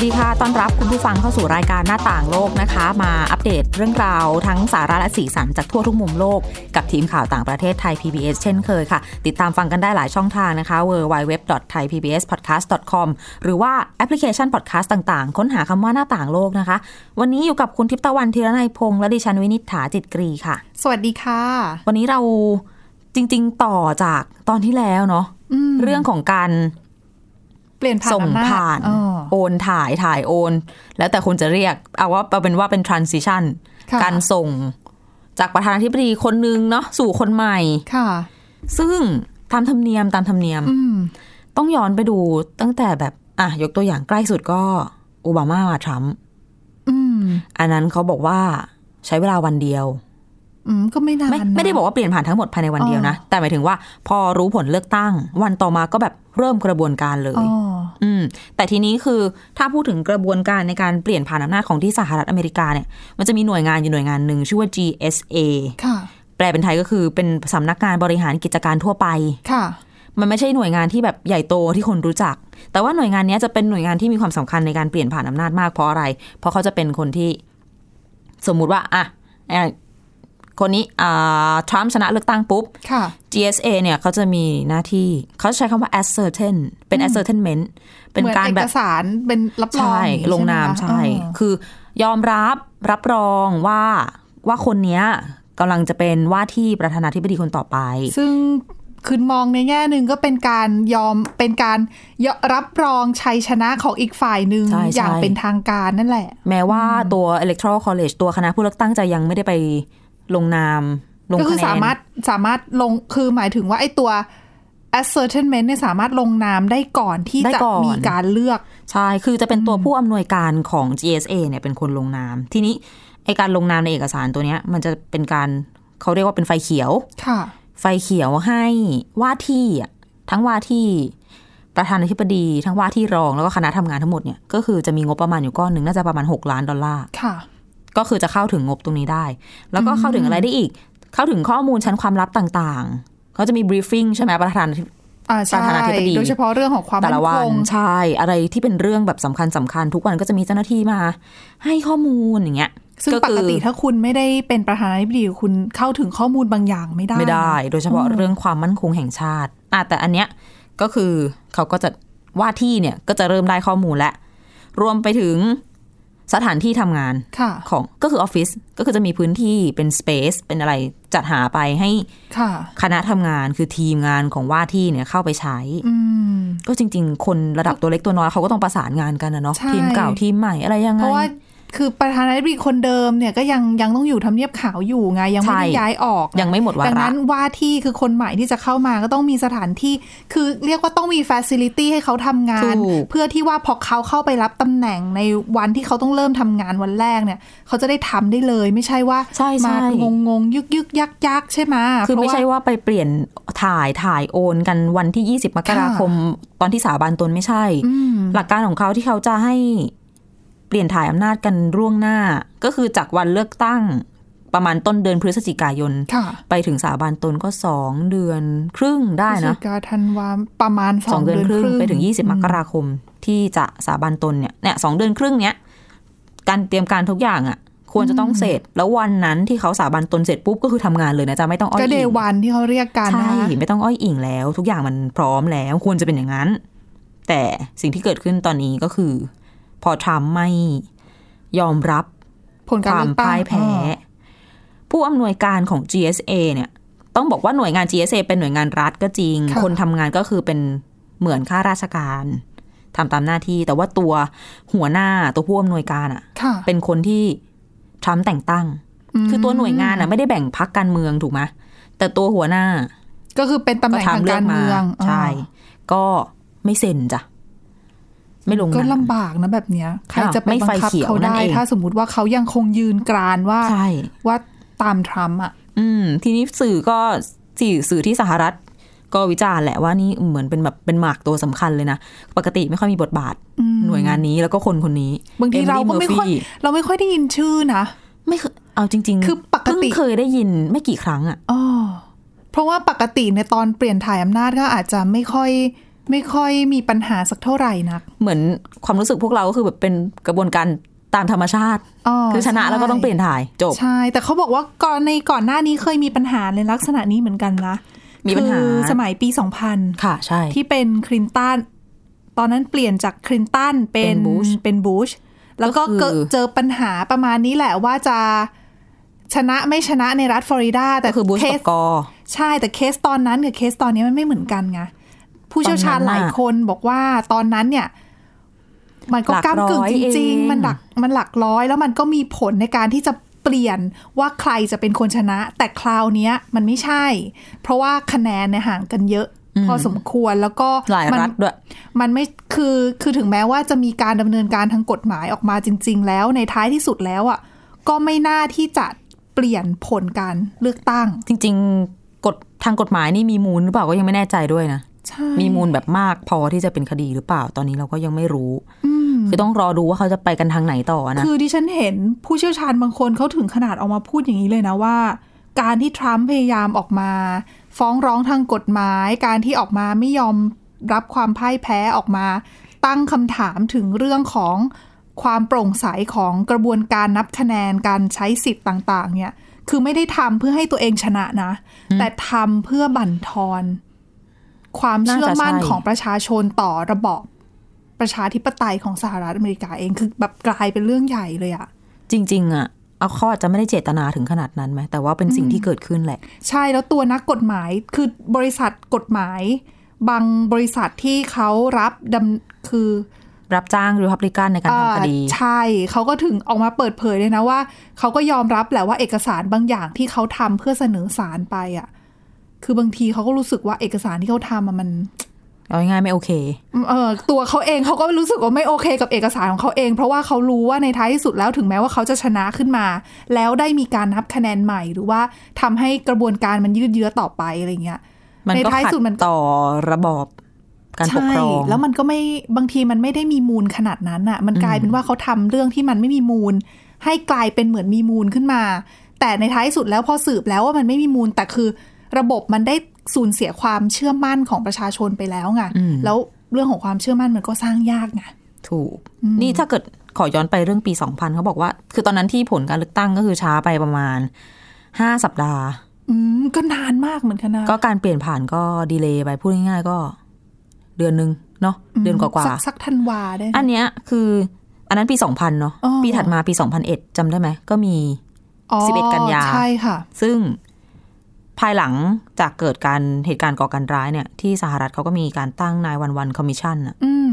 วัสดีค่ะ ต้อนรับคุณผู้ฟังเข้าสู่รายการหน้าต่างโลกนะคะ มาอัปเดตเรื่องราวทั้งสาระและสีสันจากทั่วทุกมุมโลก กับทีมข่าวต่างประเทศไทย PBS เช่นเคยค่ะ ติดตามฟังกันได้หลายช่องทางนะคะ www.thaipbspodcast.com หรือว่าแอปพลิเคชัน podcast ต่างๆ ค้นหาคำว่าหน้าต่างโลกนะคะ วันนี้อยู่กับคุณทิพย์ตะวันธีรนัยพงษ์และดิฉันวินิษฐาจิตกรีค่ะ สวัสดีค่ะ วันนี้เราจริง ๆ ต่อจากตอนที่แล้วเนาะเรื่องของการ เปลี่ยนผ่านส่งอำนาจผ่านอ๋อโอนถ่ายถ่ายโอน แล้วแต่คุณจะเรียก เอาว่าเอาเป็นว่าเป็น transition ค่ะการส่งจากประธานาธิบดีคนนึงเนาะสู่คนใหม่ค่ะ ซึ่งตามธรรมเนียมตามธรรมเนียมอืมต้องย้อนไปดูตั้งแต่แบบ อะ ยกตัวอย่างใกล้สุดก็โอบามาทรัมป์อืมอันนั้นเขาบอกว่าใช้เวลาวันเดียวอืม ก็ไม่นานไม่นะไม่ได้บอกว่าเปลี่ยนผ่านทั้งหมดภายในวันเดียวนะ แต่หมายถึงว่าพอรู้ผลเลือกตั้ง วันต่อมาก็แบบเริ่มกระบวนการเลยอ๋ออืมแต่ทีนี้คือถ้าพูดถึงกระบวนการในการเปลี่ยนผ่านอำนาจของที่สหรัฐอเมริกาเนี่ย มันจะมีหน่วยงานอยู่หน่วยงานหนึ่งชื่อว่า GSA ค่ะ แปลเป็นไทยก็คือเป็นสำนักงานบริหารกิจการทั่วไปค่ะ มันไม่ใช่หน่วยงานที่แบบใหญ่โตที่คนรู้จัก แต่ว่าหน่วยงานเนี้ยจะเป็นหน่วยงานที่มีความสำคัญในการเปลี่ยนผ่านอำนาจมากเพราะอะไร เพราะเขาจะเป็นคนที่ สมมุติว่าอะเอ่อ คนนี้อ่าทรัมป์ชนะเลือกตั้งปุ๊บค่ะ GSA เนี่ยเขาจะมีหน้าที่เขาใช้คำว่า ascertain เป็น ascertainment เป็นเหมือนการเอแบกบสารเป็นรับรองใช่อย่ลงนามไหใช่อ๋อคือยอมรับรับรองว่าว่าคนเนี้ยกำลังจะเป็นว่าที่ประธานาธิบดีคนต่อไป ซึ่งคือมองในแง่หนึ่งก็เป็นการยอมเป็นการยอรับรองชัยชนะของอีกฝ่ายหนึ่งใช่ใช่อย่างเป็นทางการนั่นแหละ แม้ว่าตัว electoral college ตัวคณะผู้เลือกตั้งจะยังไม่ได้ไป ลงนามลงก็คืคะอแนนสามารถสามารถลงคือหมายถึงว่าไอ้ตัว ascertainment เนี่ยสามารถลงนามได้ก่อนที่ได้จะก่อนมีการเลือก ใช่ คือจะเป็นตัวผู้อำนวยการของ GSA เนี่ยเป็นคนลงนาม ทีนี้ไอการลงนามในเอกสารตัวเนี้ย มันจะเป็นการเขาเรียกว่าเป็นไฟเขียวค่ะ ไฟเขียวให้ว่าที่อะทั้งว่าที่ประธานาธิบดี ทั้งว่าที่รองแล้วก็คณะทำงานทั้งหมดเนี่ยก็คือจะมีงบประมาณอยู่ก้อนหนึ่งน่าจะประมาณ 6 ล้านดอลลาร์ค่ะ ก็คือจะเข้าถึงงบตรงนี้ได้ แล้วก็เข้าถึงอะไรได้อีก เข้าถึงข้อมูลชั้นความลับต่างๆเขาจะมี briefing ใช่ไหมประธานาธิบอ่าใช่ประธานาธิบดีโดยเฉพาะเรื่องของความแต่มั่ละนวัคนงใช่อะไรที่เป็นเรื่องแบบสำคัญสำคัญทุกวันก็จะมีเจ้าหน้าที่มา ให้ข้อมูลอย่างเงี้ยซึ่งปคืกติถ้าคุณไม่ได้เป็นประธานาธิบดีคุณเข้าถึงข้อมูลบางอย่างไม่ได้ ไม่ได้นะโดยเฉพาะเรื่องความมั่นคงแห่งชาติอะแต่อันเนี้ยก็คือเขาก็จะว่าที่เนี่ยก็จะเริ่มได้ข้อมูลแล้วรวมไปถึง สถานที่ทำงานค่ะของก็คือออฟฟิศก็คือจะมีพื้นที่เป็นสเปซเป็นอะไรจัดหาไปให้ค่ะคณะทำงานคือทีมงานของว่าที่เนี่ยเข้าไปใช้อืมก็จริง ๆ คนระดับตัวเล็กตัวน้อยเขาก็ต้องประสานงานกันนะเนาะใช่ทีมเก่าทีมใหม่อะไรยังไงเพราะว่า คือประธานาธิบดีคนเดิมเนี่ยก็ยังยังต้องอยู่ทำเนียบขาวอยู่ไงยังไม่ได้ใช่ย้ายออกยังไม่หมดวาดังระนั้นว่าที่คือคนใหม่ที่จะเข้ามาก็ต้องมีสถานที่ คือเรียกว่าต้องมีฟ a ซิลิตี้ให้เขาทำงานถูกเพื่อที่ว่าพอเขาเข้าไปรับตำแหน่งในวันที่เขาต้องเริ่มทำงานวันแรกเนี่ยเขาจะได้ทำได้เลยไม่ใช่ว่าใช่ใช่มางงงๆยึกยึกยักยักใช่ไหมคือไม่เพราะว่าใช่ว่าไปเปลี่ยนถ่ายถ่ายโอนกันวันที่ 20มกราคม ตอนที่สาบานตนไม่ใช่อืมหลักการของเขาที่เขาจะให้ เปลี่ยนถ่ายอำนาจกันร่วงหน้า ก็คือจากวันเลือกตั้งประมาณต้นเดือนพฤศจิกายนค่ะไปถึงสาบานตนก็สองเดือนครึ่งได้พฤศนะจิกาธันวาประมาณสสอองงเดืเดืออนนคครึ่รึ่งงไปถึง20มกราคม ที่จะสาบานตนเนี่ยเนี่ยสองเดือนครึ่งเนี้ยการเตรียมการทุกอย่างอะ ควรจะต้องเสร็จ แล้ววันนั้นที่เขาสาบานตนเสร็จปุ๊บก็คือทำงานเลยนะจ๊ะไม่ต้องอ้อยก็เดอิงวันที่เขาเรียกกันใช่นะคะไม่ต้องอ้อยอิงแล้ว ทุกอย่างมันพร้อมแล้ว ควรจะเป็นอย่างนั้น แต่สิ่งที่เกิดขึ้นตอนนี้ก็คือ พอทรัมป์ไม่ยอมรับผลคการวามเลือกตั้งพ่ายแพ้ ผู้อำนวยการของ GSA เนี่ย ต้องบอกว่าหน่วยงาน GSA เป็นหน่วยงานรัฐก็จริง คนทำงานก็คือเป็นเหมือนข้าราชการทำตามหน้าที่ แต่ว่าตัวหัวหน้าตัวผู้อำนวยการอะค่ะ เป็นคนที่ทรัมป์แต่งตั้ง คือตัวหน่วยงานอะไม่ได้แบ่งพักการเมืองถูกไหมแต่ตัวหัวหน้า ก็คือเป็นตำแหน่งทางการเมืองใช่ ก็ไม่เซ็นจ้ะ ไม่ลงก็นามลำบากนะแบบเนี้ยใครอะจะไปไม่บัไฟงคับเขียวเขานั่นได้เองถ้าสมมติว่าเขายังคงยืนกรานว่าใช่ว่าตามทรัมป์อะ อืม ทีนี้สื่อก็สื่อสื่อที่สหรัฐ ก็วิจารณ์แหละว่านี่เหมือนเป็นแบบเป็นหมากตัวสำคัญเลยนะ ปกติไม่ค่อยมีบทบาท หน่วยงานนี้แล้วก็คนคนนี้ บางทีเราก็ Emily ไม่ค่อย Murphy เราไม่ค่อยได้ยินชื่อนะไม่เคยเอาจริง ๆ คือปกติเพิ่งเคยได้ยินไม่กี่ครั้งอะอ๋อเพราะว่าปกติในตอนเปลี่ยนถ่ายอำนาจก็อาจจะไม่ค่อย ไม่ค่อยมีปัญหาสักเท่าไหร่นัก เหมือนความรู้สึกพวกเราก็คือแบบเป็นกระบวนการตามธรรมชาติ คือชนะแล้วก็ต้องเปลี่ยนถ่ายจบ ใช่ แต่เขาบอกว่าก่อนในก่อนหน้านี้เคยมีปัญหาในลักษณะนี้เหมือนกันนะ มีปัญหาคือสมัยปี 2000 ค่ะ ใช่ ที่เป็นคลินตัน ตอนนั้นเปลี่ยนจากคลินตันเป็นเป็น Bush เป็นบูช แล้วก็ก็คือเกิดเจอปัญหาประมาณนี้แหละว่าจะชนะไม่ชนะในรัฐฟลอริดาแต่ก็คือบูชเคกัสบกอใช่แต่เคสตอนนั้นกับเคสตอนนี้มันไม่เหมือนกันไง ผู้เชี่ยวชาญตอนนั้นหลายน่ะคนบอกว่าตอนนั้นเนี่ย มันก็หลักก้ามกึ่งร้อยจริงเองๆ มันหลักมันหลักร้อย แล้วมันก็มีผลในการที่จะเปลี่ยนว่าใครจะเป็นคนชนะ แต่คราวเนี้ยมันไม่ใช่ เพราะว่าคะแนนเนี่ยห่างกันเยอะ พอสมควรแล้วก็หลายมันรัฐด้วยมันไม่คือคือถึงแม้ว่าจะมีการดำเนินการทางกฎหมายออกมาจริง ๆ แล้วในท้ายที่สุดแล้วอะก็ไม่น่าที่จะเปลี่ยนผลการเลือกตั้ง จริง ๆ กฎทางกฎหมายนี่มีมูลหรือเปล่าก็ยังไม่แน่ใจด้วยนะใช่ มีมูลแบบมากพอที่จะเป็นคดีหรือเปล่าตอนนี้เราก็ยังไม่รู้อืมคือต้องรอดูว่าเขาจะไปกันทางไหนต่อนะ คือดิฉันเห็นผู้เชี่ยวชาญบางคนเขาถึงขนาดออกมาพูดอย่างนี้เลยนะว่า การที่ทรัมป์พยายามออกมา ฟ้องร้องทางกฎหมาย การที่ออกมาไม่ยอมรับความพ่ายแพ้ออกมา ตั้งคำถามถึงเรื่องของความโปร่งใสของกระบวนการนับคะแนนการใช้สิทธิ์ต่าง ๆ เนี่ย คือไม่ได้ทำเพื่อให้ตัวเองชนะนะ แต่ทำเพื่อบั่นทอน ความเชื่อมั่นน่าจะใช่ของประชาชนต่อระบอบประชาธิปไตยของสหรัฐอเมริกาเองคือแบบกลายเป็นเรื่องใหญ่เลยอะจริง ๆอะเอาเขาอาจจะไม่ได้เจตนาถึงขนาดนั้นไหมแต่ว่าเป็นสิ่งที่เกิดขึ้นแหละ ใช่แล้วตัวนักกฎหมายคือบริษัทกฎหมาย บางบริษัทที่เขารับดำคือรับจ้างริพับลิกันในการทำคดีอ่าใช่เขาก็ถึงออกมาเปิดเผยเลยนะว่า เขาก็ยอมรับแหละว่าเอกสารบางอย่างที่เขาทำเพื่อเสนอสารไปอะ คือบางทีเขาก็รู้สึกว่าเอกสารที่เขาทำอะมันเอาง่ายๆไม่โอเค เออตัวเขาเองเขาก็รู้สึกว่าไม่โอเค กับเอกสารของเขาเอง เพราะว่าเขารู้ว่าในท้ายที่สุดแล้วถึงแม้ว่าเขาจะชนะขึ้นมา แล้วได้มีการนับคะแนนใหม่ หรือว่าทำให้กระบวนการมันยืดเยื้อต่อไปอะไรเงี้ยมันในก็ท้ายขัดสุดมันต่อระบอบการปกครองใช่แล้วมันก็ไม่บางทีมันไม่ได้มีมูลขนาดนั้นอะ มันกลายเป็นว่าเขาทำเรื่องที่มันไม่มีมูล ให้กลายเป็นเหมือนมีมูลขึ้นมา แต่ในท้ายสุดแล้วพอสืบแล้วว่ามันไม่มีมูลแต่คือ ระบบมันได้สูญเสียความเชื่อมั่นของประชาชนไปแล้วไงอืมแล้วเรื่องของความเชื่อมั่นมันก็สร้างยากไงถูก นี่ถ้าเกิดขอย้อนไปเรื่องปี 2000เขาบอกว่า คือตอนนั้นที่ผลการเลือกตั้งก็คือช้าไปประมาณ 5 สัปดาห์ อืมก็นานมากเหมือนกันนะ ก็การเปลี่ยนผ่านก็ดีเลย์ไปพูดง่ายๆก็ เดือนหนึ่งเนาะเดือนกว่าสักสักธันวาได้ๆนะอันเนี้ยคือ อันนั้นปี 2000 เนาะอ๋อปีถัดมาปี 2001จำได้ไหมก็มีอ๋อ11 กันยาใช่ค่ะ ซึ่ง ภายหลังจากเกิดการเหตุการณ์ก่อการร้ายเนี่ย ที่สหรัฐเขาก็มีการตั้ง nine one one commission อืม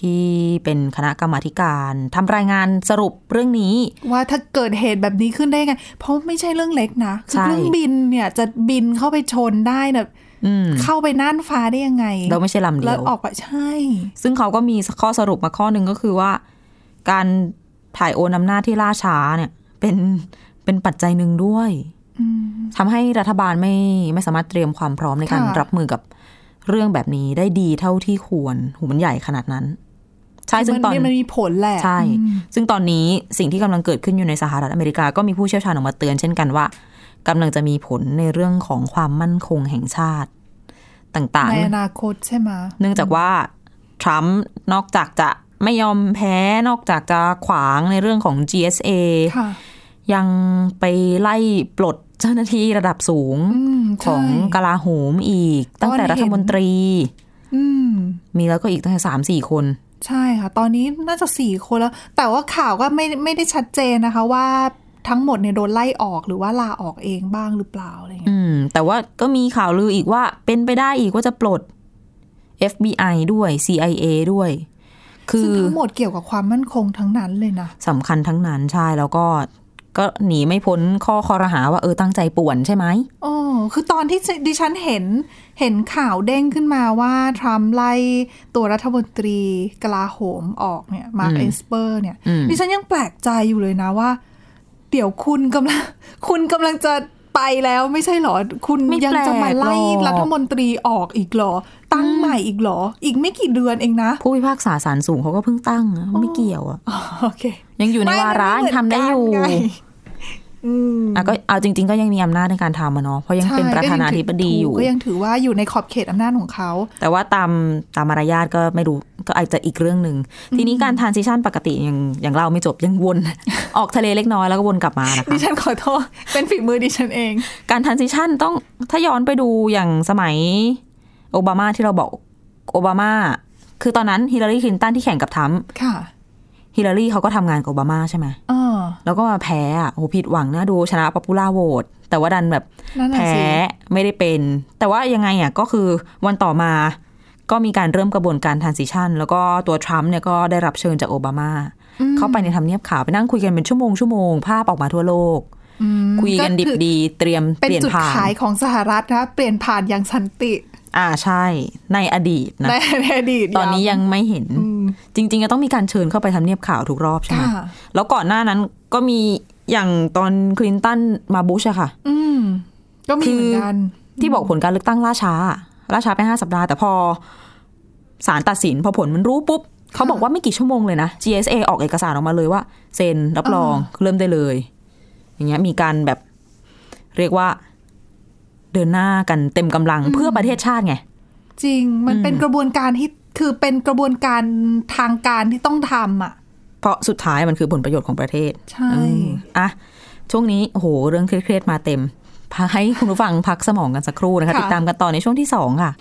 ที่เป็นคณะกรรมาธิการทำรายงานสรุปเรื่องนี้ ว่าถ้าเกิดเหตุแบบนี้ขึ้นได้ไง เพราะไม่ใช่เรื่องเล็กนะคือใช่เครื่องบินเนี่ยจะบินเข้าไปชนได้เนี่ยอืมเข้าไปน่านฟ้าได้ยังไง เราไม่ใช่ลำเดียวแล้วออกไปใช่ ซึ่งเขาก็มีข้อสรุปมาข้อหนึ่งก็คือว่า การถ่ายโอนอำนาจที่ล่าช้าเนี่ย เป็นเป็นปัจจัยหนึ่งด้วย ทำให้รัฐบาลไม่ไม่สามารถเตรียมความพร้อมในการค่ะรับมือกับเรื่องแบบนี้ได้ดีเท่าที่ควรหูมันใหญ่ขนาดนั้น ใช่ซึ่งมันตอนมันมีผลแหละใช่ ซึ่งตอนนี้สิ่งที่กำลังเกิดขึ้นอยู่ในสหรัฐอเมริกาก็มีผู้เชี่ยวชาญออกมาเตือนเช่นกันว่ากำลังจะมีผลในเรื่องของความมั่นคงแห่งชาติ ต่างในๆอนาคตใช่ไหมเนื่องจากว่าทรัมป์นอกจากจะไม่ยอมแพ้นอกจากจะขวางในเรื่องของ GSA ค่ะยังไปไล่ปลด เจ้าหน้าที่ระดับสูงอืมขใช่องกลาโหมอีก ตั้งแต่ตอนเห็นรัฐมนตรีอืมมีแล้วก็อีกตั้งแต่สามสี่คน ใช่ค่ะ ตอนนี้น่าจะสี่คนแล้ว แต่ว่าข่าวก็ไม่ไม่ได้ชัดเจนนะคะว่าทั้งหมดเนี่ยโดนไล่ออกหรือว่าลาออกเองบ้างหรือเปล่าอะไรเงี้ยอืม แต่ว่าก็มีข่าวลืออีกว่าเป็นไปได้อีกว่าจะปลด FBI ด้วย CIA ด้วย คือซึ่งทั้งหมดเกี่ยวกับความมั่นคงทั้งนั้นเลยนะสำคัญทั้งนั้นใช่แล้วก็ ก็หนีไม่พ้นข้อครหาว่าเออตั้งใจป่วนใช่ไหมโอ้คือตอนที่ดิฉันเห็นเห็นข่าวเด้งขึ้นมาว่า ทรัมป์ไล่ตัวรัฐมนตรีกลาโหมออกเนี่ยมาร์คอืมเอสเปอร์เนี่ยอืมดิฉันยังแปลกใจอยู่เลยนะว่า เดี๋ยวคุณกำลังคุณกำลังจะ ไปไปแล้วไม่ใช่เหรอ คุณไม่ยังจะมาไล่แปลกหรอกรัฐมนตรีออกอีกเหรอ ตั้งใหม่อีกเหรอ อีกไม่กี่เดือนเองนะ ผู้พิพากษาศาลสูงเขาก็เพิ่งตั้งอะไม่เกี่ยวอะอ๋อโอเค ยังอยู่ในวาระไม่ยังทำได้อยู่ อืมอะก็เอาจริง ๆ ก็ยังมีอำนาจในการทำอะเนาะเพราะยังเป็นใช่ประธานาธิบดีอยู่ ก็ยังถือว่าอยู่ในขอบเขตอำนาจของเขา แต่ว่าตามตามมารยาทก็ไม่รู้ก็อาจจะอีกเรื่องหนึ่งทีนี้การ transition ปกติยังยังเราไม่จบยังวน ออกทะเลเล็กน้อยแล้วก็วนกลับมานะคะดิฉันขอโทษเป็นฝีมือดิฉันเอง การ transition ต้องถ้าย้อนไปดูอย่างสมัยโอบามาที่เราบอกโอบามาคือตอนนั้นฮิลลารีคลินตันที่แข่งกับทรัมป์ค่ะ ฮิลลารีเขาก็ทำงานกับโอบามาใช่ไหมเออแล้วก็มาแพ้อะโอ้โหผิดหวังนะดูชนะ popular vote แต่ว่าดันแบบนั่นน่ะแพ้สิไม่ได้เป็น แต่ว่ายังไงอะก็คือวันต่อมาก็มีการเริ่มกระบวนการทรานซิชันแล้วก็ตัวทรัมป์เนี่ยก็ได้รับเชิญจากโอบามา เข้าไปในทำเนียบขาวไปนั่งคุยกันเป็นชั่วโมงชั่วโมงภาพออกมาทั่วโลกอืมคุยกันดิบคือดีเตรียมเป็นเปลี่ยนจุดผ่านขายของสหรัฐนะเปลี่ยนผ่านอย่างสันติ อ่าใช่ ในอดีตนะในในอดีต ตอนนี้าวยังไม่เห็นอืมจริงๆจะต้องมีการเชิญเข้าไปทำเนียบข่าวทุกรอบใช่ไหมค่ะแล้วก่อนหน้านั้นก็มีอย่างตอนคลินตันมาบุชอะค่ะ อืมก็มีเหมือนกัน ที่บอกผลการเลือกตั้งล่าช้า ล่าช้าไปห้าสัปดาห์ แต่พอศาลตัดสินพอผลมันรู้ปุ๊บเขาบอกว่าไม่กี่ชั่วโมงเลยนะ GSA ออกเอกสารออกมาเลยว่า เซ็นรับรองเริ่มได้เลย อย่างเงี้ยมีการแบบเรียกว่า เดินหน้ากันเต็มกำลังเพื่อประเทศชาติไง จริงมันเป็นกระบวนการที่คือเป็นกระบวนการทางการที่ต้องทำอะ เพราะสุดท้ายมันคือผลประโยชน์ของประเทศ ใช่อืมอะช่วงนี้โอ้โหเรื่องเครียดๆมาเต็มพาให้คุณผู้ฟังพักสมองกันสักครู่นะคะ ติดตามกันต่อในช่วงที่สองค่ะ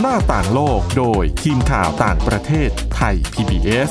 หน้าต่างโลกโดยทีมข่าวต่างประเทศไทย PBS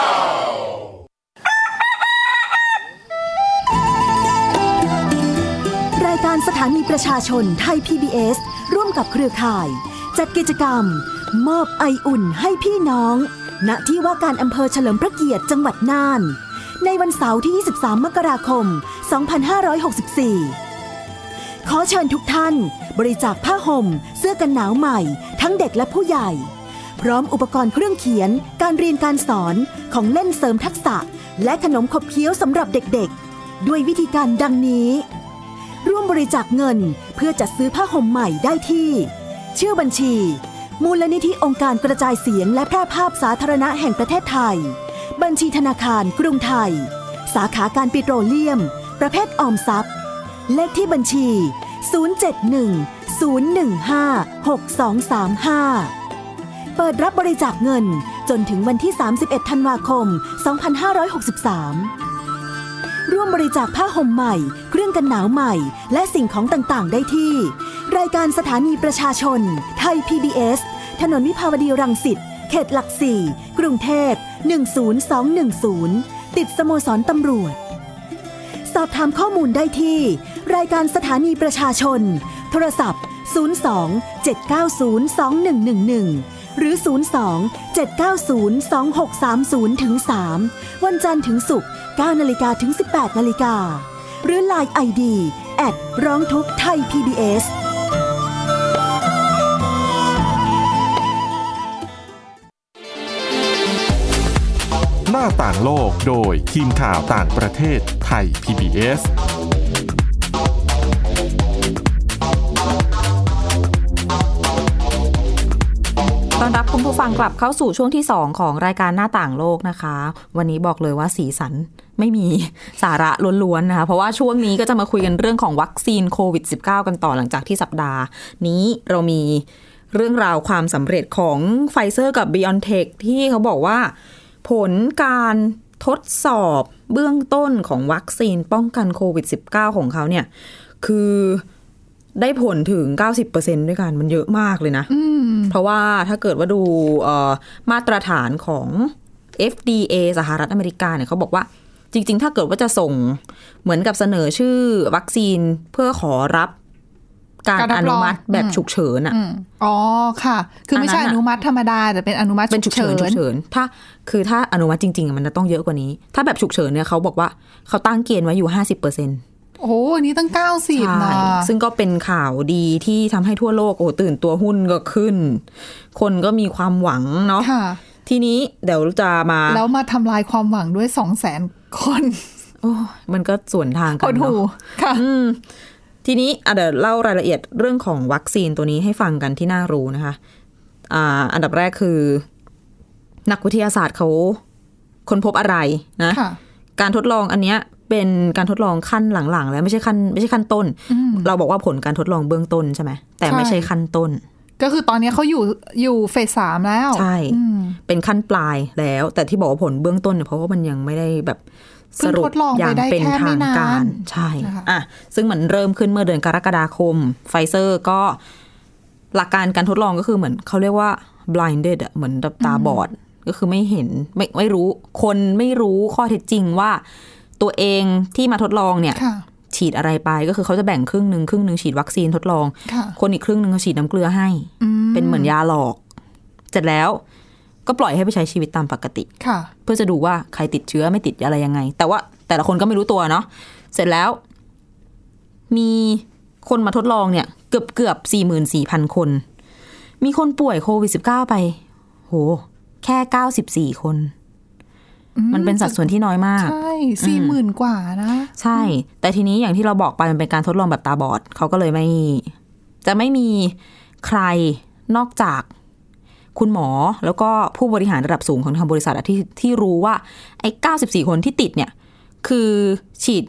สถานีประชาชนไทย PBS ร่วมกับเครือข่าย จัดกิจกรรม มอบไออุ่นให้พี่น้อง ณที่ว่าการอำเภอเฉลิมพระเกียรติจังหวัดน่าน ในวันเสาร์ที่ 23 มกราคม 2564 ขอเชิญทุกท่าน บริจาคผ้าห่ม เสื้อกันหนาวใหม่ ทั้งเด็กและผู้ใหญ่ พร้อมอุปกรณ์เครื่องเขียน การเรียนการสอนของเล่นเสริมทักษะ และขนมขบเคี้ยวสำหรับเด็กๆ ด้วยวิธีการดังนี้ ร่วมบริจาคเงินเพื่อจัดซื้อผ้าห่มใหม่ได้ที่ ชื่อบัญชี มูลนิธิองค์การกระจายเสียงและแพร่ภาพสาธารณะแห่งประเทศไทย บัญชีธนาคารกรุงไทย สาขาการปิโตรเลียม ประเภทออมทรัพย์ เลขที่บัญชี 071-015-6235 เปิดรับบริจาคเงินจนถึงวันที่ 31 ธันวาคม 2563 ร่วมบริจาคผ้าห่มใหม่ เครื่องกันหนาวใหม่ และสิ่งของต่างๆ ได้ที่ รายการสถานีประชาชน ไทย PBS ถนนวิภาวดีรังสิต เขตหลักสี่ กรุงเทพ 10210 ติดสโมสรตำรวจ สอบถามข้อมูลได้ที่ รายการสถานีประชาชน โทรศัพท์ 02 790 2111 หรือ 02 790 2630ถึง3วันจันทร์ถึงศุกร์9นาฬิกาถึง 18นาฬิกาหรือ Line ID แอดร้องทุกไทย PBS หน้าต่างโลกโดยทีมข่าวต่างประเทศไทย PBS ผู้ฟังกลับเข้าสู่ช่วงที่ 2 ของรายการหน้าต่างโลกนะคะ วันนี้บอกเลยว่าสีสันไม่มีสาระล้วนๆนะคะเพราะว่าช่วงนี้ก็จะมาคุยกันเรื่องของวัคซีนโควิด -19 กันต่อหลังจากที่สัปดาห์ นี้เรามีเรื่องราวความสำเร็จของไฟเซอร์กับ b i o n t e c h ที่เขาบอกว่า ผลการทดสอบเบื้องต้นของวัคซีนป้องกันโควิด -19 ของเขาเนี่ย คือ ได้ผลถึง 90%ด้วยกันมันเยอะมากเลยนะ เพราะว่าถ้าเกิดว่าดูเอ่อมาตรฐานของ FDA สหรัฐอเมริกาเนี่ยเขาบอกว่าจริง ๆ ถ้าเกิดว่าจะส่งเหมือนกับเสนอชื่อวัคซีนเพื่อขอรับการการรับอนุมัติรองแบบอืมฉุกเฉินอะอืมอ๋อ ค่ะ คือไม่ใช่อันนั้อนน่ะนุมัติธรรมดา แต่เป็นอนุมัติเป็นฉุกเฉินฉุกเฉิน ถ้า คือถ้าอนุมัติจริงๆอะมันจะต้องเยอะกว่านี้ ถ้าแบบฉุกเฉินเนี่ยเขาบอกว่าเขาตั้งเกณฑ์ไว้อยู่50%เปอร์เซ็นต์ โอ้โหอันนี้ตั้งเก้าสิบนะซึ่งก็เป็นข่าวดีที่ทำให้ทั่วโลกโอ้ตื่นตัวหุ้นก็ขึ้น คนก็มีความหวังเนาะค่ะทีนี้เดี๋ยวจะมา แล้วมาทำลายความหวังด้วยสองแสนคน โอ้ยมันก็ส่วนทางกัคนนหูเนาะค่ะอืมทีนี้อะเดี๋ยวเล่ารายละเอียดเรื่องของวัคซีนตัวนี้ให้ฟังกันที่น่ารู้นะคะอ่าอันดับแรกคือ นักวิทยาศาสตร์เขาค้นพบอะไรนะค่ะการทดลองอันเนี้ย เป็นการทดลองขั้นหลังๆ แล้วไม่ใช่ขั้นไม่ใช่ขั้นต้น เราบอกว่าผลการทดลองเบื้องต้นใช่ไหมแต่ไม่ใช่ใช่ขั้นต้น ก็คือตอนนี้เขาอยู่อยู่เฟสสามแล้ว ใช่อืมเป็นขั้นปลายแล้ว แต่ที่บอกว่าผลเบื้องต้นเนี่ยเพราะว่ามันยังไม่ได้แบบเพิ่สงรุปทดลองอไปย่างได้เป็นแค่ไม่ทางนานการใช่นะคะอะซึ่งมันเริ่มขึ้นเมื่อเดือนกรกฎาคม ไฟเซอร์ก็หลักการการทดลองก็คือเหมือนเขาเรียกว่า blinded อะเหมือนแบบตาบอดก็คือไม่เห็นไม่ไม่รู้คนไม่รู้ข้อเท็จจริงว่า ตัวเองที่มาทดลองเนี่ยค่ะฉีดอะไรไปก็คือเขาจะแบ่งครึ่งหนึ่งครึ่งหนึ่งฉีดวัคซีนทดลองค่ะคนอีกครึ่งหนึ่งเขาฉีดน้ำเกลือให้ เป็นเหมือนยาหลอก เสร็จแล้วก็ปล่อยให้ไปใช้ชีวิตตามปกติค่ะ เพื่อจะดูว่าใครติดเชื้อไม่ติดอะไรยังไง แต่ว่าแต่ละคนก็ไม่รู้ตัวเนาะเสร็จแล้ว มีคนมาทดลองเนี่ย เกือบเกือบสี่หมื่นสี่พันคน มีคนป่วยโควิดสิบเก้าไป โห แค่เก้าสิบสี่คน มันเป็นสัดส่วนที่น้อยมาก ใช่สี่หมื่นกว่านะ ใช่ แต่ทีนี้อย่างที่เราบอกไปมันเป็นการทดลองแบบตาบอดเขาก็เลยไม่ จะไม่มีใครนอกจากคุณหมอแล้วก็ผู้บริหารระดับสูงของทางบริษัทอะที่ที่รู้ว่า ไอ้94คนที่ติดเนี่ย คือฉีด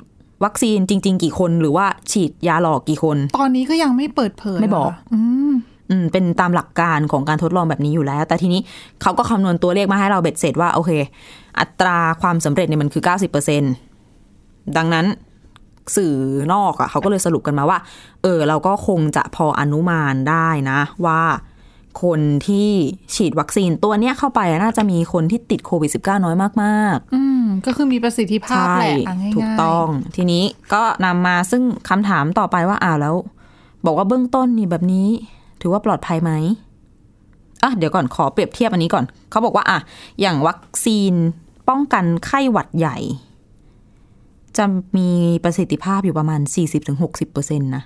วัคซีนจริง ๆ กี่คนหรือว่าฉีดยาหลอกกี่คน ตอนนี้ก็ยังไม่เปิดเผยไม่บอกเหรอืมอืม เป็นตามหลักการของการทดลองแบบนี้อยู่แล้ว แต่ทีนี้เขาก็คำนวณตัวเลขมาให้เราเบ็ดเสร็จว่า โอเค อัตราความสำเร็จเนี่ยมันคือ90%ดังนั้นสื่อนอกอะ่ะเขาก็เลยสรุปกันมาว่า เออ เราก็คงจะพออนุมานได้นะ ว่าคนที่ฉีดวัคซีนตัวเนี้ยเข้าไปอะน่าจะมีคนที่ติดโควิด -19 น้อยมากๆ อืม ก็คือมีประสิทธิภาพใช่แหละอะง่ายๆถูกต้อง ทีนี้ก็นำมาซึ่งคำถามต่อไปว่าอ้าวแล้ว บอกว่าเบื้องต้นนี่แบบนี้ ถือว่าปลอดภัยไหมอะเดี๋ยวก่อนขอเปรียบเทียบอันนี้ก่อน เขาบอกว่าอะอย่างวัคซีนป้องกันไข้หวัดใหญ่ จะมีประสิทธิภาพอยู่ประมาณ 40-60%นะ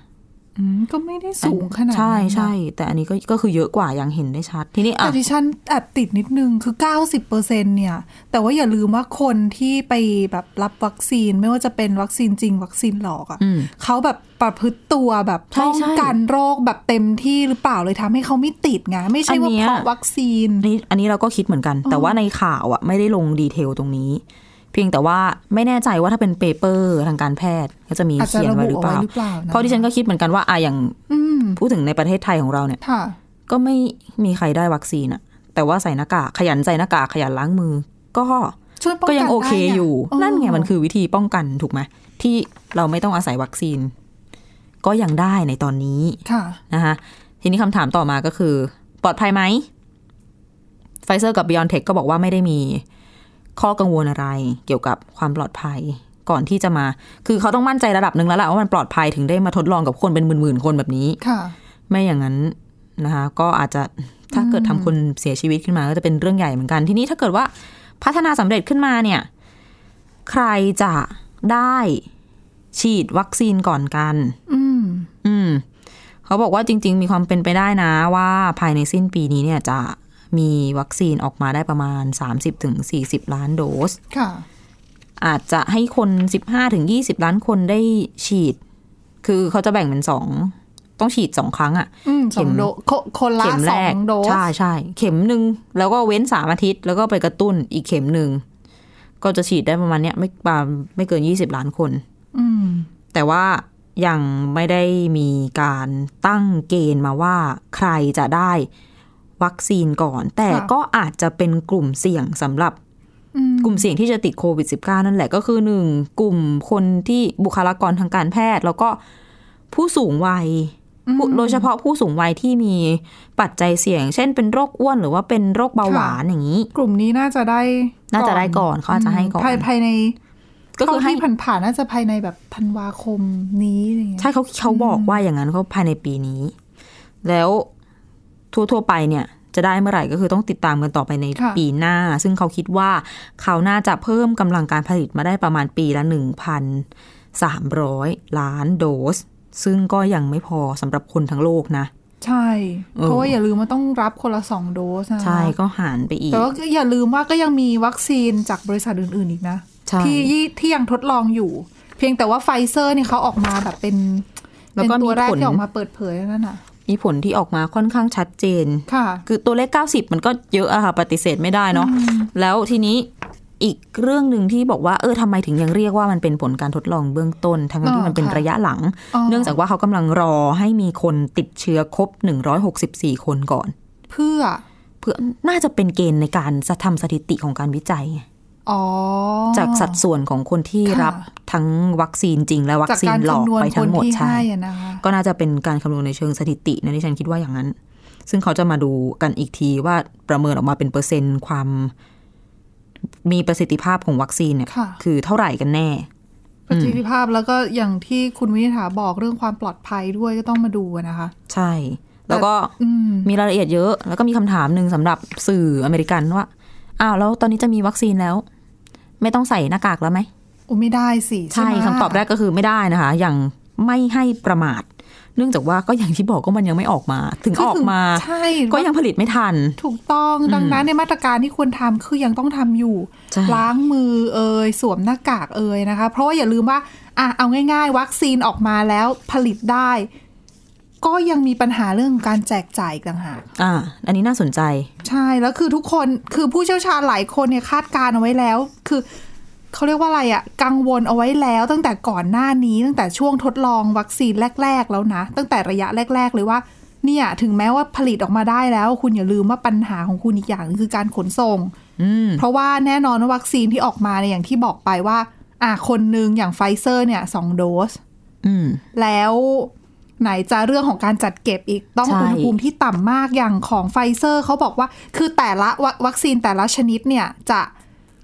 ก็ไม่ได้สูงขนาดนั้นใช่นะใช่แต่อันนี้ก็ก็คือเยอะกว่าอย่างเห็นได้ชัด ทีนี้อะแต่ดิฉันแอบติดนิดนึงคือ 90เปอร์เซ็นต์เนี่ย แต่ว่าอย่าลืมว่าคนที่ไปแบบรับวัคซีนไม่ว่าจะเป็นวัคซีนจริง วัคซีนหลอกอะ่ะอืมเขาแบบประพฤติตัวแบบใช่ใช่ป้องกันโรคแบบเต็มที่หรือเปล่าเลยทำให้เขาไม่ติดไงไม่ใช่ว่าอันเนี้ยเพราะวัคซีนอันนี้อันนี้เราก็คิดเหมือนกัน แต่ว่าในข่าวอะไม่ได้ลง detail ตรงนี้เพียงแต่ว่าไม่แน่ใจว่าถ้าเป็น paper ทางการแพทย์ก็จะมีอาจจะเขียนไว้หรือเปล่าระบุเอาไว้หรือเปล่านะเพราะดิฉันก็คิดเหมือนกันว่าอะอย่างอืมพูดถึงในประเทศไทยของเราเนี่ยค่ะก็ไม่มีใครได้วัคซีนอะแต่ว่าใส่หน้ากากขยันใส่หน้ากากขยันล้างมือ ก็ช่วยป้องกันก็ยังโอเคอยู่ได้ไงเออนั่นไงมันคือวิธีป้องกันถูกไหมที่เราไม่ต้องอาศัยวัคซีน ก็ยังได้ในตอนนี้ค่ะนะคะทีนี้คำถามต่อมาก็คือ ปลอดภัยไหมไฟเซอร์กับ b ิออนเทคก็บอกว่าไม่ได้มี ข้อกังวลอะไรเกี่ยวกับความปลอดภัยก่อนที่จะมา คือเขาต้องมั่นใจระดับหนึ่งแล้วแหละว่ามันปลอดภัยถึงได้มาทดลองกับคนเป็นหมื่นๆคนแบบนี้ค่ะ ไม่อย่างนั้นนะคะก็อาจจะถ้าเกิดทำคนเสียชีวิตขึ้นมาก็จะเป็นเรื่องใหญ่เหมือนกัน ทีนี้ถ้าเกิดว่าพัฒนาสำเร็จขึ้นมาเนี่ย ใครจะได้ฉีดวัคซีนก่อนกัน อืม อืม เขาบอกว่าจริง ๆ มีความเป็นไปได้นะว่าภายในสิ้นปีนี้เนี่ยจะ มีวัคซีนออกมาได้ประมาณ 30-40 ล้านโดสค่ะอาจจะให้คน 15-20 ล้านคนได้ฉีด คือเขาจะแบ่งเป็นสองต้องฉีดสองครั้งอะอืมเข็สอมงโดสคคนละเข็มสแรอกงโดสใช่ใช่เข็มหนึ่งแล้วก็เว้นสามอาทิตย์ แล้วก็ไปกระตุ้นอีกเข็มหนึ่งก็จะฉีดได้ประมาณเนี้ยไม่ปาไม่เกิน20ล้านคนอืมแต่ว่ายังไม่ได้มีการตั้งเกณฑ์มาว่าใครจะได้ วัคซีนก่อน แต่ค่ะก็อาจจะเป็นกลุ่มเสี่ยงสำหรับอืมกลุ่มเสี่ยงที่จะติดโควิด -19 นั่นแหละก็คือหนึ่งกลุ่มคนที่บุคลากรทางการแพทย์ แล้วก็ผู้สูงวัยผู้อืมโดยเฉพาะผู้สูงวัยที่มีปัจจัยเสี่ยง เช่นเป็นโรคอ้วนหรือว่าเป็นโรคเบาหวานอย่างนี้ กลุ่มนี้น่าจะได้ น่าจะได้ก่อนเขาอาจจะให้ก่อนภายภายใน ก็คือให้เท่าที่ผ่านๆน่าจะภายในแบบธันวาคมนี้อะไรอย่างเงี้ยใช่เขาเขาบอกว่าอย่างนั้นเขาภายในปีนี้ แล้ว ทั่ว ๆ ไปเนี่ยจะได้เมื่อไหร่ก็คือต้องติดตามกันต่อไปในค่ะปีหน้า ซึ่งเขาคิดว่าเขาน่าจะเพิ่มกำลังการผลิตมาได้ประมาณปีละหนึ่งพันสามร้อยล้านโดส ซึ่งก็ยังไม่พอสำหรับคนทั้งโลกนะ ใช่เออเพราะว่าอย่าลืมว่าต้องรับคนละสองโดสนะคะใช่ก็หารไปอีก แต่ว่าก็อย่าลืมว่าก็ยังมีวัคซีนจากบริษัทอื่น ๆ อีกนะใช่ที่ยี่ที่ยังทดลองอยู่ เพียงแต่ว่าไฟเซอร์เนี่ยเขาออกมาแบบเป็นแล้วเป็นก็ตัมีวแรกผลที่ออกมาเปิดเผยนั่นน่ะ มีผลที่ออกมาค่อนข้างชัดเจนค่ะ คือตัวเลข 90 มันก็เยอะอะค่ะ ปฏิเสธไม่ได้เนาะแล้วทีนี้อีกเรื่องหนึ่งที่บอกว่าเออทำไมถึงยังเรียกว่ามันเป็นผลการทดลองเบื้องต้น ทั้งๆที่มันเป็นอ๋อค่ะระยะหลังอ๋อเนื่องจากว่าเขากำลังรอให้มีคนติดเชื้อครบ 164 คนก่อน เพื่อเพื่อน่าจะเป็นเกณฑ์ในการทำสถิติของการวิจัยไงอ๋อ จากสัดส่วนของคนที่ค่ะรับทั้งวัคซีนจริงและวัจาคกซีนการหลอกคำนวณไปคทั้นงหมดที่ใช่ให้อะนะคะก็น่าจะเป็นการคำนวณในเชิงสถิตินะที่ฉันคิดว่าอย่างนั้น ซึ่งเขาจะมาดูกันอีกทีว่าประเมินออกมาเป็นเปอร์เซ็นต์ความมีประสิทธิภาพของวัคซีนเนี่ยค่ะคือเท่าไหร่กันแน่ ประสิทธิภาพแล้วก็อย่างที่คุณวินิษฐาบอกเรื่องความปลอดภัยด้วยก็ต้องมาดูอะนะคะ ใช่ แล้วก็อืมมีรายละเอียดเยอะ แล้วก็มีคำถามหนึ่งสำหรับสื่ออเมริกันว่าอ้าวแล้วตอนนี้จะมีวัคซีนแล้ว ไม่ต้องใส่หน้ากากแล้วไหมโอ้ไม่ได้สิใช่ไหมคำตอบแรกก็คือไม่ได้นะคะ อย่างไม่ให้ประมาทเนื่องจากว่าก็อย่างที่บอกก็มันยังไม่ออกมา ถึงคือออกมาใช่ก็ยังผลิตไม่ทัน ถูกต้องดังนั้นในมาตรการที่ควรทำคือยังต้องทำอยู่ใช่ล้างมือเอ่ยสวมหน้ากากเอ่ยนะคะ เพราะว่าอย่าลืมว่าอะเอาง่าย ๆ วัคซีนออกมาแล้วผลิตได้ ก็ยังมีปัญหาเรื่องของการแจกจ่ายอีกต่างหากอ่า อันนี้น่าสนใจ ใช่แล้วคือทุกคนคือผู้เชี่ยวชาญหลายคนเนี่ยคาดการณ์เอาไว้แล้ว คือเขาเรียกว่าอะไรอะกังวลเอาไว้แล้ว ตั้งแต่ก่อนหน้านี้ตั้งแต่ช่วงทดลองวัคซีนแรก ๆ แล้วนะ ตั้งแต่ระยะแรก ๆ เลยว่า เนี่ย ถึงแม้ว่าผลิตออกมาได้แล้ว คุณอย่าลืมว่าปัญหาของคุณอีกอย่างหนึงคือการขนส่งอืมเพราะว่าแน่นอนว่าวัคซีนที่ออกมาเนี่ยอย่างที่บอกไปว่า อะคนหนึ่งอย่างไฟเซอร์เนี่ยสองโดสอืมแล้ว ไหนจะเรื่องของการจัดเก็บอีกต้องใช่อุณหภูมิที่ต่ำมากอย่างของไฟเซอร์เขาบอกว่า คือแต่ละวัคซีนแต่ละชนิดเนี่ยจะ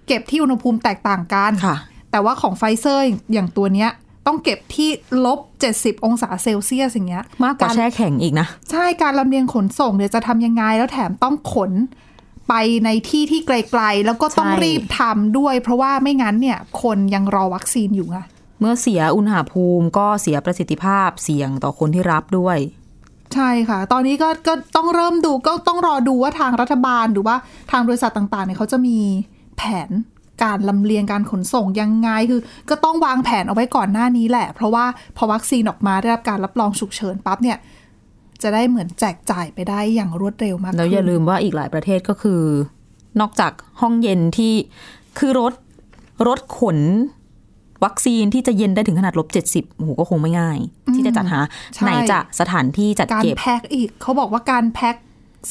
เก็บที่อุณหภูมิแตกต่างกันค่ะแต่ว่าของไฟเซอร์อย่างตัวเนี้ยต้องเก็บที่ลบ 70 องศาเซลเซียสอย่างเงี้ย มากกว่าแช่แข็งอีกนะ ใช่การลำเลียงขนส่งเนี่ยจะทำยังไง แล้วแถมต้องขนไปในที่ที่ไกลๆ แล้วก็ต้องใช่รีบทำด้วย เพราะว่าไม่งั้นเนี่ย คนยังรอวัคซีนอยู่ไง เมื่อเสียอุณหภูมิก็เสียประสิทธิภาพเสี่ยงต่อคนที่รับด้วย ใช่ค่ะ ตอนนี้ก็ก็ต้องเริ่มดูก็ต้องรอดูว่าทางรัฐบาลหรือว่าทางบริษัทต่างๆเนี่ยเขาจะมีแผนการลำเลียงการขนส่งยังไงคือ ก็ต้องวางแผนเอาไว้ก่อนหน้านี้แหละ เพราะว่าพอวัคซีนออกมาได้รับการรับรองฉุกเฉินปั๊บเนี่ยจะได้เหมือนแจกจ่ายไปได้อย่างรวดเร็วมากแล้วอย่าขึ้นลืมว่าอีกหลายประเทศก็คือ นอกจากห้องเย็นที่คือรถรถขน วัคซีนที่จะเย็นได้ถึงขนาดลบเจ็ดสิบโอ้โหก็คงไม่ง่าย ที่จะจัดหาใช่ไหนจะสถานที่จัดการเก็บแพ็คอีกเขาบอกว่าการแพ็ค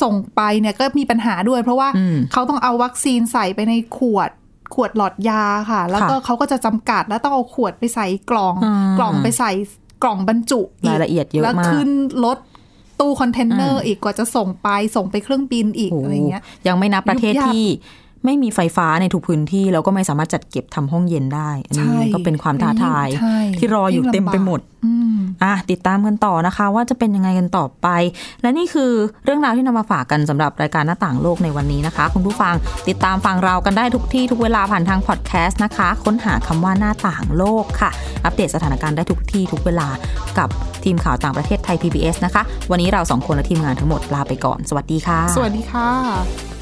ส่งไปเนี่ยก็มีปัญหาด้วย เพราะว่าอืมเขาต้องเอาวัคซีนใส่ไปในขวดขวดหลอดยาค่ะ แล้วก็ค่ะเขาก็จะจำกัดแล้วต้องเอาขวดไปใส่กล่องอ่ากล่องไปใส่กล่องบรรจุกรายละเอียดเยอะแล้วมากขึ้นรถตู้คอนเทนเนอร์อ่าอีกกว่าจะส่งไปส่งไปเครื่องบินอีกโอ้โหอะไรเงี้ยยังไม่นับประเทศยุบยับที่ ไม่มีไฟฟ้าในทุกพื้นที่แล้วก็ไม่สามารถจัดเก็บทำห้องเย็นได้อันใช่นี้ก็เป็นความท้าทายใช่ที่รออยู่เต็มไปหมดอืมอะติดตามกันต่อนะคะ ว่าจะเป็นยังไงกันต่อไป และนี่คือเรื่องราวที่นำมาฝากกันสำหรับรายการหน้าต่างโลกในวันนี้นะคะ คุณผู้ฟังติดตามฟังเรากันได้ทุกที่ทุกเวลาผ่านทางพอดแคสต์นะคะ ค้นหาคำว่าหน้าต่างโลกค่ะ อัปเดตสถานการณ์ได้ทุกที่ทุกเวลากับทีมข่าวต่างประเทศไทย PBS นะคะ วันนี้เราสองคนและทีมงานทั้งหมดลาไปก่อน สวัสดีค่ะ สวัสดีค่ะ